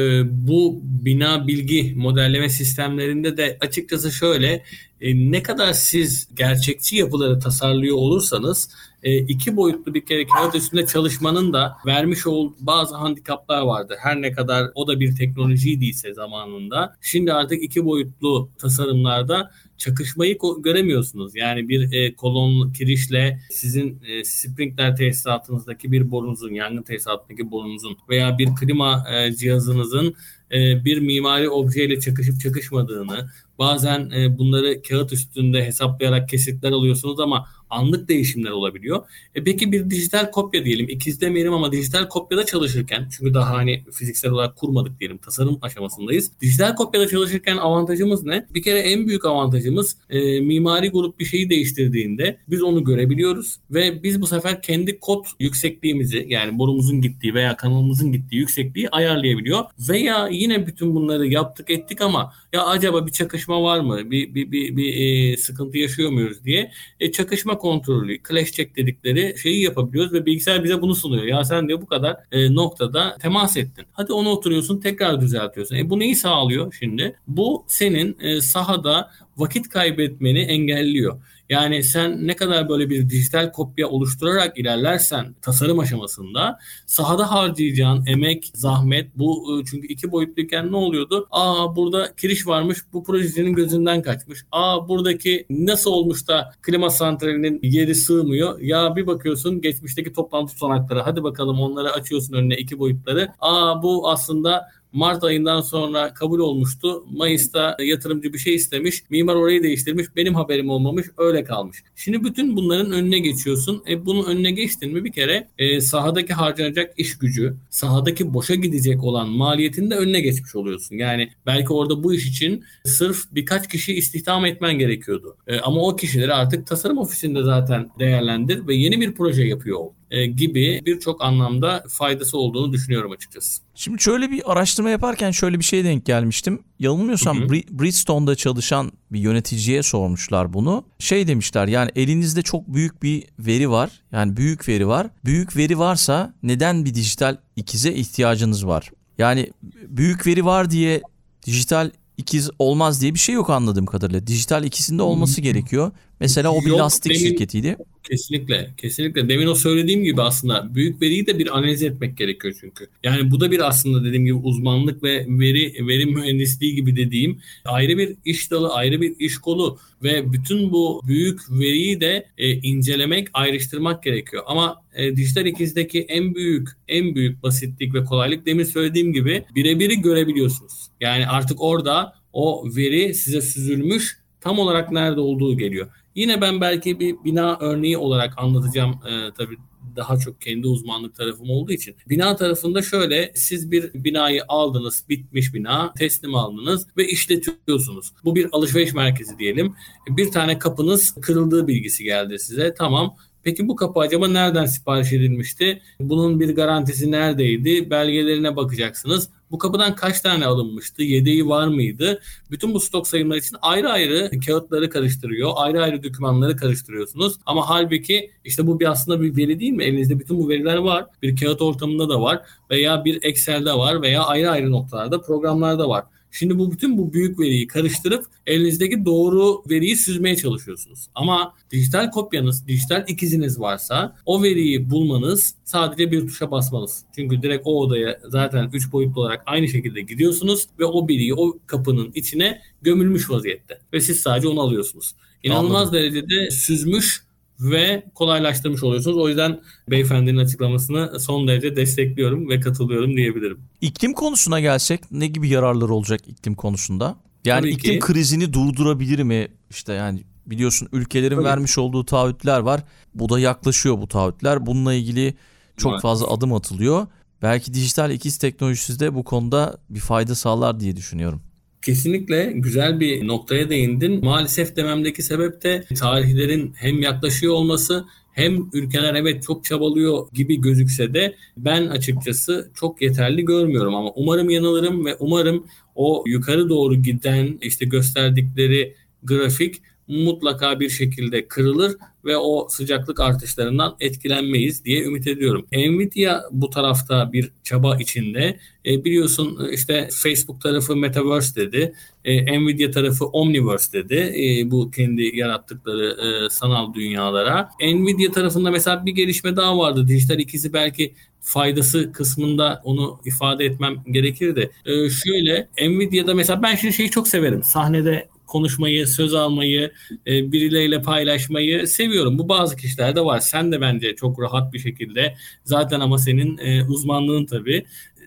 bu bina bilgi modelleme sistemlerinde de açıkçası şöyle e, ne kadar siz gerçekçi yapıları tasarlıyor olursanız e, iki boyutlu bir kere kağıt üstünde çalışmanın da vermiş olduğu bazı handikaplar vardı. Her ne kadar o da bir teknolojiydiyse zamanında. Şimdi artık iki boyutlu tasarımlarda çakışmayı göremiyorsunuz. Yani bir e, kolon kirişle sizin e, sprinkler tesisatınızdaki bir borunuzun, yangın tesisatındaki borunuzun veya bir klima e, cihazınızın e, bir mimari objeyle çakışıp çakışmadığını, bazen e, bunları kağıt üstünde hesaplayarak kesitler alıyorsunuz ama anlık değişimler olabiliyor. E peki bir dijital kopya diyelim, ikiz demeyelim ama dijital kopyada çalışırken, çünkü daha hani fiziksel olarak kurmadık diyelim, tasarım aşamasındayız. Dijital kopyada çalışırken avantajımız ne? Bir kere en büyük avantajımız e, mimari grup bir şeyi değiştirdiğinde biz onu görebiliyoruz ve biz bu sefer kendi kod yüksekliğimizi yani borumuzun gittiği veya kanalımızın gittiği yüksekliği ayarlayabiliyor. Veya yine bütün bunları yaptık ettik ama ya acaba bir çakışma var mı? Bir, bir, bir, bir e, sıkıntı yaşıyor muyuz diye e, çakışma kontrolü, clash check dedikleri şeyi yapabiliyoruz ve bilgisayar bize bunu sunuyor. Ya sen diyor bu kadar e, noktada temas ettin. Hadi onu oturuyorsun tekrar düzeltiyorsun. E bu neyi sağlıyor şimdi? Bu senin e, sahada vakit kaybetmeni engelliyor. Yani sen ne kadar böyle bir dijital kopya oluşturarak ilerlersen tasarım aşamasında sahada harcayacağın emek, zahmet bu e, çünkü iki boyutluyken ne oluyordu? Aa burada kiriş varmış bu projecinin gözünden kaçmış. Aa buradaki nasıl olmuş da klima santralinin yeri sığmıyor. Ya bir bakıyorsun geçmişteki toplantı tutanakları hadi bakalım onları açıyorsun önüne iki boyutları. Aa bu aslında Mart ayından sonra kabul olmuştu. Mayıs'ta yatırımcı bir şey istemiş. Mimar orayı değiştirmiş. Benim haberim olmamış. Öyle kalmış. Şimdi bütün bunların önüne geçiyorsun. E bunun önüne geçtin mi bir kere e, sahadaki harcanacak iş gücü, sahadaki boşa gidecek olan maliyetin de önüne geçmiş oluyorsun. Yani belki orada bu iş için sırf birkaç kişi istihdam etmen gerekiyordu. E, ama o kişileri artık tasarım ofisinde zaten değerlendir ve yeni bir proje yapıyor ol gibi birçok anlamda faydası olduğunu düşünüyorum açıkçası. Şimdi şöyle bir araştırma yaparken şöyle bir şeye denk gelmiştim. Yanılmıyorsam Hı hı. Bri- Bridgestone'da çalışan bir yöneticiye sormuşlar bunu. Şey demişler yani elinizde çok büyük bir veri var. Yani büyük veri var. Büyük veri varsa neden bir dijital ikize ihtiyacınız var? Yani büyük veri var diye dijital ikiz olmaz diye bir şey yok anladığım kadarıyla. Dijital ikisinde olması gerekiyor. Mesela o bir Yok, lastik benim- şirketiydi. Kesinlikle, kesinlikle. Demin o söylediğim gibi aslında büyük veriyi de bir analiz etmek gerekiyor çünkü. Yani bu da bir aslında dediğim gibi uzmanlık ve veri veri mühendisliği gibi dediğim ayrı bir iş dalı, ayrı bir iş kolu ve bütün bu büyük veriyi de e, incelemek, ayrıştırmak gerekiyor. Ama e, dijital ikizdeki en büyük, en büyük basitlik ve kolaylık demin söylediğim gibi birebiri görebiliyorsunuz. Yani artık orada o veri size süzülmüş tam olarak nerede olduğu geliyor. Yine ben belki bir bina örneği olarak anlatacağım e, tabii daha çok kendi uzmanlık tarafım olduğu için. Bina tarafında şöyle siz bir binayı aldınız, bitmiş bina, teslim aldınız ve işletiyorsunuz. Bu bir alışveriş merkezi diyelim. Bir tane kapınız kırıldığı bilgisi geldi size. Tamam. Peki bu kapı acaba nereden sipariş edilmişti? Bunun bir garantisi neredeydi? Belgelerine bakacaksınız. Bu kapıdan kaç tane alınmıştı? Yedeği var mıydı? Bütün bu stok sayımlar için ayrı ayrı kağıtları karıştırıyor. Ayrı ayrı dokümanları karıştırıyorsunuz. Ama halbuki işte bu bir aslında bir veri değil mi? Elinizde bütün bu veriler var. Bir kağıt ortamında da var veya bir Excel'de var veya ayrı ayrı noktalarda programlarda var. Şimdi bu bütün bu büyük veriyi karıştırıp elinizdeki doğru veriyi süzmeye çalışıyorsunuz. Ama dijital kopyanız, dijital ikiziniz varsa o veriyi bulmanız sadece bir tuşa basmanız. Çünkü direkt o odaya zaten 3 boyutlu olarak aynı şekilde gidiyorsunuz ve o veriyi o kapının içine gömülmüş vaziyette. Ve siz sadece onu alıyorsunuz. İnanılmaz Anladım. derecede süzmüş ve kolaylaştırmış oluyorsunuz. O yüzden beyefendinin açıklamasını son derece destekliyorum ve katılıyorum diyebilirim. İklim konusuna gelsek ne gibi yararları olacak iklim konusunda? Yani Tabii iklim ki. krizini durdurabilir mi? İşte yani biliyorsun ülkelerin Tabii. vermiş olduğu taahhütler var. Bu da yaklaşıyor bu taahhütler. Bununla ilgili çok evet. fazla adım atılıyor. Belki dijital ikiz teknolojisi de bu konuda bir fayda sağlar diye düşünüyorum. Kesinlikle güzel bir noktaya değindin. Maalesef dememdeki sebep de tarihlerin hem yaklaşıyor olması hem ülkeler evet çok çabalıyor gibi gözükse de ben açıkçası çok yeterli görmüyorum ama umarım yanılırım ve umarım o yukarı doğru giden işte gösterdikleri grafik mutlaka bir şekilde kırılır ve o sıcaklık artışlarından etkilenmeyiz diye ümit ediyorum. Nvidia bu tarafta bir çaba içinde. E, biliyorsun işte Facebook tarafı Metaverse dedi. E, Nvidia tarafı Omniverse dedi. E, bu kendi yarattıkları e, sanal dünyalara. Nvidia tarafında mesela bir gelişme daha vardı. Dijital ikisi belki faydası kısmında onu ifade etmem gerekir de. E, şöyle Nvidia'da mesela ben şimdi şeyi çok severim. Sahnede konuşmayı, söz almayı, e, birileriyle paylaşmayı seviyorum. Bu bazı kişilerde var. Sen de bence çok rahat bir şekilde zaten ama senin e, uzmanlığın tabii.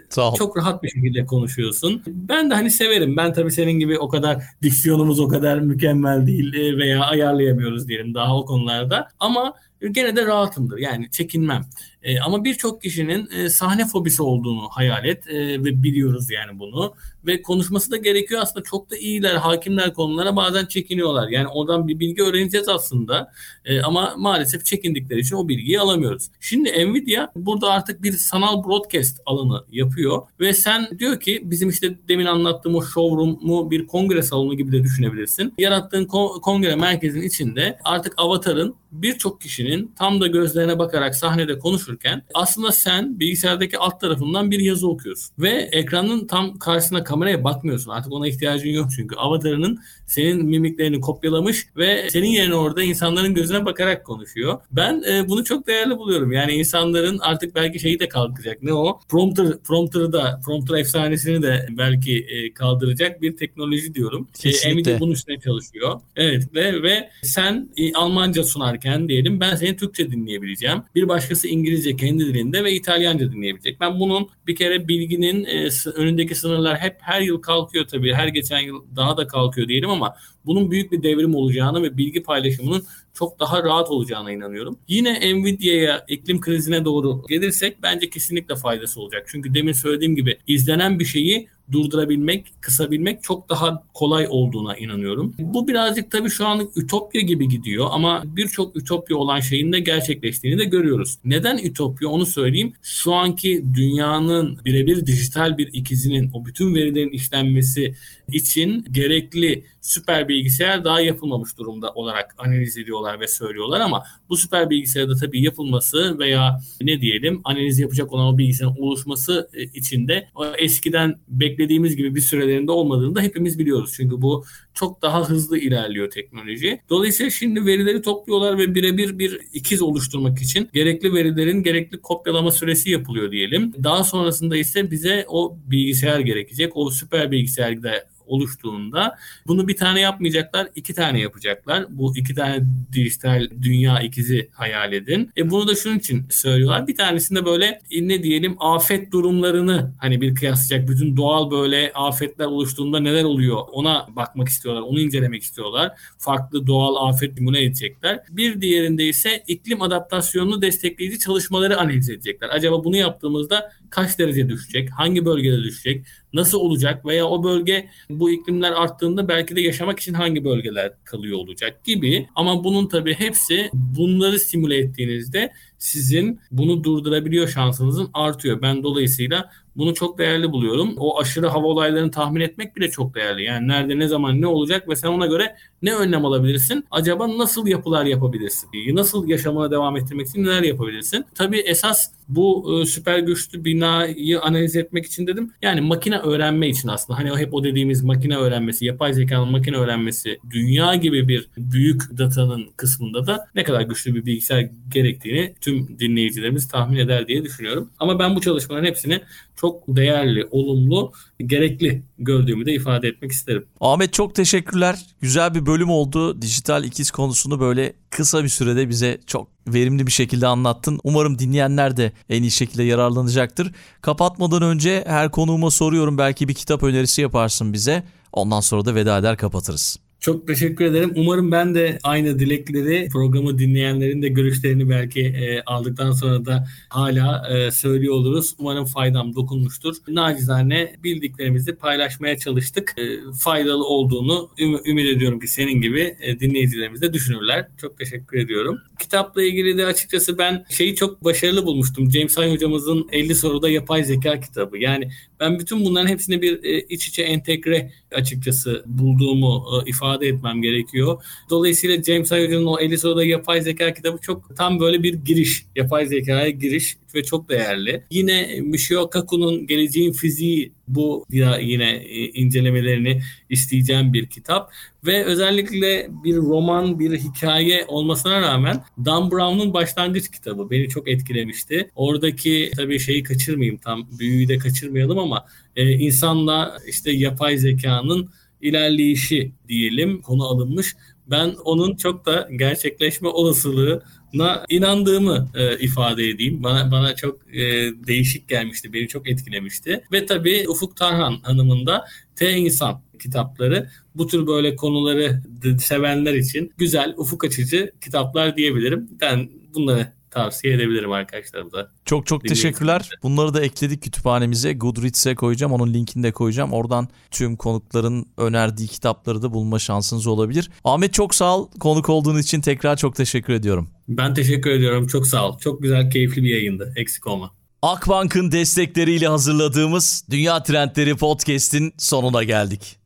Sağ ol. Çok rahat bir şekilde konuşuyorsun. Ben de hani severim. Ben tabii senin gibi o kadar diksiyonumuz o kadar mükemmel değil e, veya ayarlayamıyoruz diyelim daha o konularda. Ama gene de rahatımdır. Yani çekinmem. E, ama birçok kişinin e, sahne fobisi olduğunu hayal et e, ve biliyoruz yani bunu. Ve konuşması da gerekiyor aslında çok da iyiler, hakimler konulara bazen çekiniyorlar. Yani oradan bir bilgi öğreneceğiz aslında e, ama maalesef çekindikleri için o bilgiyi alamıyoruz. Şimdi Nvidia burada artık bir sanal broadcast alanı yapıyor ve sen diyor ki bizim işte demin anlattığım o showroom'u bir kongre salonu gibi de düşünebilirsin. Yarattığın kongre merkezinin içinde artık avatarın birçok kişinin tam da gözlerine bakarak sahnede konuşurken aslında sen bilgisayardaki alt tarafından bir yazı okuyorsun. Ve ekranın tam karşısına kameraya bakmıyorsun. Artık ona ihtiyacın yok çünkü avatarının senin mimiklerini kopyalamış ve senin yerine orada insanların gözüne bakarak konuşuyor. Ben e, bunu çok değerli buluyorum. Yani insanların artık belki şeyi de kalkacak. Ne o? Prompter, prompter'ı da, prompter efsanesini de belki e, kaldıracak bir teknoloji diyorum. Şey, Nvidia bunun üstüne çalışıyor. Evet ve, ve sen e, Almanca sunarken diyelim ben seni Türkçe dinleyebileceğim. Bir başkası İngilizce kendi dilinde ve İtalyanca dinleyebilecek. Ben bunun bir kere bilginin e, önündeki sınırlar hep her yıl kalkıyor tabii. Her geçen yıl daha da kalkıyor diyelim ama bunun büyük bir devrim olacağını ve bilgi paylaşımının çok daha rahat olacağına inanıyorum. Yine Nvidia'ya iklim krizine doğru gelirsek bence kesinlikle faydası olacak. Çünkü demin söylediğim gibi izlenen bir şeyi durdurabilmek, kısabilmek çok daha kolay olduğuna inanıyorum. Bu birazcık tabii şu anlık ütopya gibi gidiyor ama birçok ütopya olan şeyin de gerçekleştiğini de görüyoruz. Neden ütopya onu söyleyeyim. Şu anki dünyanın birebir dijital bir ikizinin o bütün verilerin işlenmesi için gerekli süper bilgisayar daha yapılmamış durumda olarak analiz ediyorlar ve söylüyorlar ama bu süper bilgisayarda tabii yapılması veya ne diyelim analiz yapacak olan o bilgisayarın oluşması e, için de eskiden beklediğimiz gibi bir sürelerinde olmadığını da hepimiz biliyoruz. Çünkü bu çok daha hızlı ilerliyor teknoloji. Dolayısıyla şimdi verileri topluyorlar ve birebir bir ikiz oluşturmak için gerekli verilerin gerekli kopyalama süresi yapılıyor diyelim. Daha sonrasında ise bize o bilgisayar gerekecek. O süper bilgisayar da oluştuğunda bunu bir tane yapmayacaklar, iki tane yapacaklar. Bu iki tane dijital dünya ikizi hayal edin. E bunu da şunun için söylüyorlar. Bir tanesinde böyle e, ne diyelim afet durumlarını hani bir kıyaslayacak bütün doğal böyle afetler oluştuğunda neler oluyor ona bakmak istiyorlar. Onu incelemek istiyorlar. Farklı doğal afet numune edecekler. Bir diğerinde ise iklim adaptasyonunu destekleyici çalışmaları analiz edecekler. Acaba bunu yaptığımızda kaç derece düşecek? Hangi bölgede düşecek? Nasıl olacak? Veya o bölge bu iklimler arttığında belki de yaşamak için hangi bölgeler kalıyor olacak gibi. Ama bunun tabii hepsi bunları simüle ettiğinizde sizin bunu durdurabiliyor şansınızın artıyor. Ben dolayısıyla bunu çok değerli buluyorum. O aşırı hava olaylarını tahmin etmek bile çok değerli. Yani nerede ne zaman ne olacak ve sen ona göre ne önlem alabilirsin? Acaba nasıl yapılar yapabilirsin? Nasıl yaşamına devam ettirmek için neler yapabilirsin? Tabii esas bu e, süper güçlü binayı analiz etmek için dedim. Yani makine öğrenme için aslında. Hani hep o dediğimiz makine öğrenmesi, yapay zekanın makine öğrenmesi dünya gibi bir büyük datanın kısmında da ne kadar güçlü bir bilgisayar gerektiğini tüm dinleyicilerimiz tahmin eder diye düşünüyorum. Ama ben bu çalışmaların hepsini çok değerli, olumlu, gerekli gördüğümü de ifade etmek isterim. Ahmet çok teşekkürler. Güzel bir bölüm oldu. Dijital ikiz konusunu böyle kısa bir sürede bize çok verimli bir şekilde anlattın. Umarım dinleyenler de en iyi şekilde yararlanacaktır. Kapatmadan önce her konuğuma soruyorum. Belki bir kitap önerisi yaparsın bize. Ondan sonra da veda eder kapatırız. Çok teşekkür ederim. Umarım ben de aynı dilekleri programı dinleyenlerin de görüşlerini belki e, aldıktan sonra da hala e, söylüyor oluruz. Umarım faydam dokunmuştur. Nacizane bildiklerimizi paylaşmaya çalıştık. E, faydalı olduğunu üm- ümit ediyorum ki senin gibi e, dinleyicilerimiz de düşünürler. Çok teşekkür ediyorum. Kitapla ilgili de açıkçası ben şeyi çok başarılı bulmuştum. James Hay hocamızın 50 soruda yapay zeka kitabı. Yani ben bütün bunların hepsini bir e, iç içe entegre açıkçası bulduğumu e, ifade etmem gerekiyor. Dolayısıyla James Hoca'nın o 50 soruda yapay zeka kitabı çok tam böyle bir giriş. Yapay zekaya giriş ve çok değerli. Yine Michio Kaku'nun Geleceğin Fiziği bu yine e, incelemelerini isteyeceğim bir kitap ve özellikle bir roman, bir hikaye olmasına rağmen Dan Brown'un başlangıç kitabı beni çok etkilemişti. Oradaki tabii şeyi kaçırmayayım tam büyüyü de kaçırmayalım ama e, insanla işte yapay zekanın ilerleyişi diyelim konu alınmış. Ben onun çok da gerçekleşme olasılığına inandığımı e, ifade edeyim. Bana bana çok e, değişik gelmişti, beni çok etkilemişti. Ve tabii Ufuk Tarhan Hanım'ın da T İnsan kitapları bu tür böyle konuları sevenler için güzel, ufuk açıcı kitaplar diyebilirim. Ben bunları tavsiye edebilirim arkadaşlarımıza. Çok çok teşekkürler. Bunları da ekledik kütüphanemize. Goodreads'e koyacağım. Onun linkini de koyacağım. Oradan tüm konukların önerdiği kitapları da bulma şansınız olabilir. Ahmet çok sağ ol. Konuk olduğun için tekrar çok teşekkür ediyorum. Ben teşekkür ediyorum. Çok sağ ol. Çok güzel, keyifli bir yayındı. Eksik olma. Akbank'ın destekleriyle hazırladığımız Dünya Trendleri Podcast'in sonuna geldik.